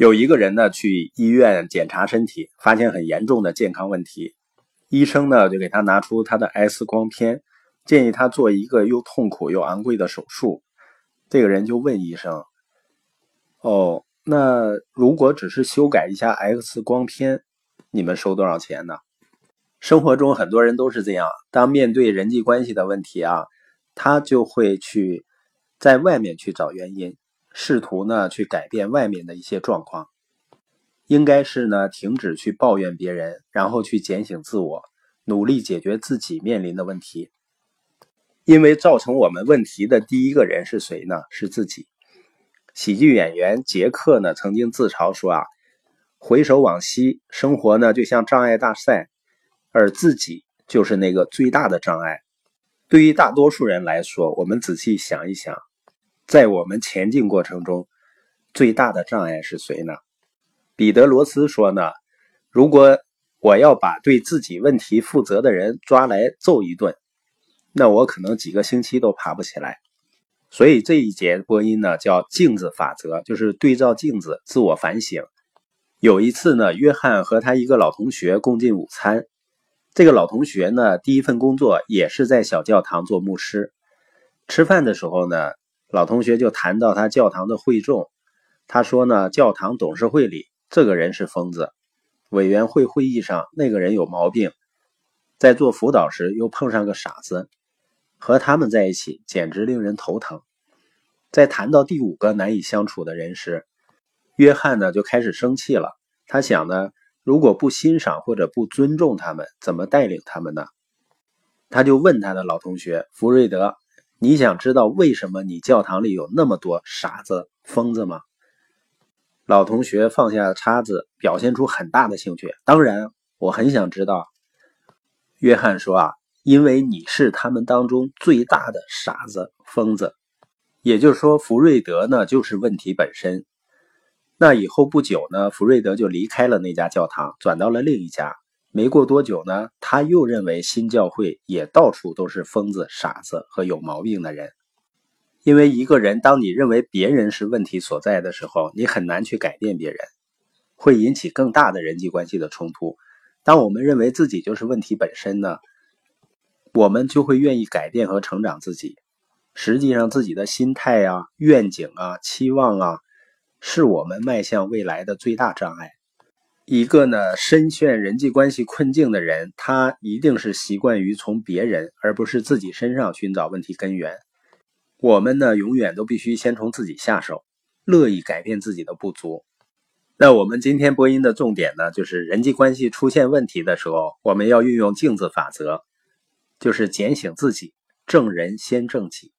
有一个人呢去医院检查身体，发现很严重的健康问题，医生呢就给他拿出他的 X 光片，建议他做一个又痛苦又昂贵的手术。这个人就问医生：“哦，那如果只是修改一下 X 光片，你们收多少钱呢？”生活中很多人都是这样，当面对人际关系的问题啊，他就会去在外面去找原因。试图呢去改变外面的一些状况，应该是呢停止去抱怨别人，然后去检醒自我，努力解决自己面临的问题。因为造成我们问题的第一个人是谁呢？是自己。喜剧演员杰克呢曾经自嘲说啊，回首往昔，生活呢就像障碍大赛，而自己就是那个最大的障碍。对于大多数人来说，我们仔细想一想。在我们前进过程中，最大的障碍是谁呢？彼得罗斯说呢：“如果我要把对自己问题负责的人抓来揍一顿，那我可能几个星期都爬不起来。”所以这一节播音呢叫镜子法则，就是对照镜子自我反省。有一次呢，约翰和他一个老同学共进午餐，这个老同学呢第一份工作也是在小教堂做牧师。吃饭的时候呢。老同学就谈到他教堂的会众，他说呢，教堂董事会里这个人是疯子，委员会会议上那个人有毛病，在做辅导时又碰上个傻子，和他们在一起简直令人头疼。在谈到第五个难以相处的人时，约翰呢就开始生气了。他想呢，如果不欣赏或者不尊重他们，怎么带领他们呢？他就问他的老同学福瑞德。你想知道为什么你教堂里有那么多傻子、疯子吗？老同学放下叉子，表现出很大的兴趣。当然，我很想知道。约翰说：“啊，因为你是他们当中最大的傻子、疯子。”也就是说，福瑞德呢就是问题本身。那以后不久呢，福瑞德就离开了那家教堂，转到了另一家。没过多久呢，他又认为新教会也到处都是疯子、傻子和有毛病的人。因为一个人，当你认为别人是问题所在的时候，你很难去改变别人，会引起更大的人际关系的冲突。当我们认为自己就是问题本身呢，我们就会愿意改变和成长自己。实际上，自己的心态啊、愿景啊、期望啊，是我们迈向未来的最大障碍。一个呢，深陷人际关系困境的人，他一定是习惯于从别人而不是自己身上寻找问题根源。我们呢，永远都必须先从自己下手，乐意改变自己的不足。那我们今天播音的重点呢，就是人际关系出现问题的时候，我们要运用镜子法则，就是检醒自己，正人先正己。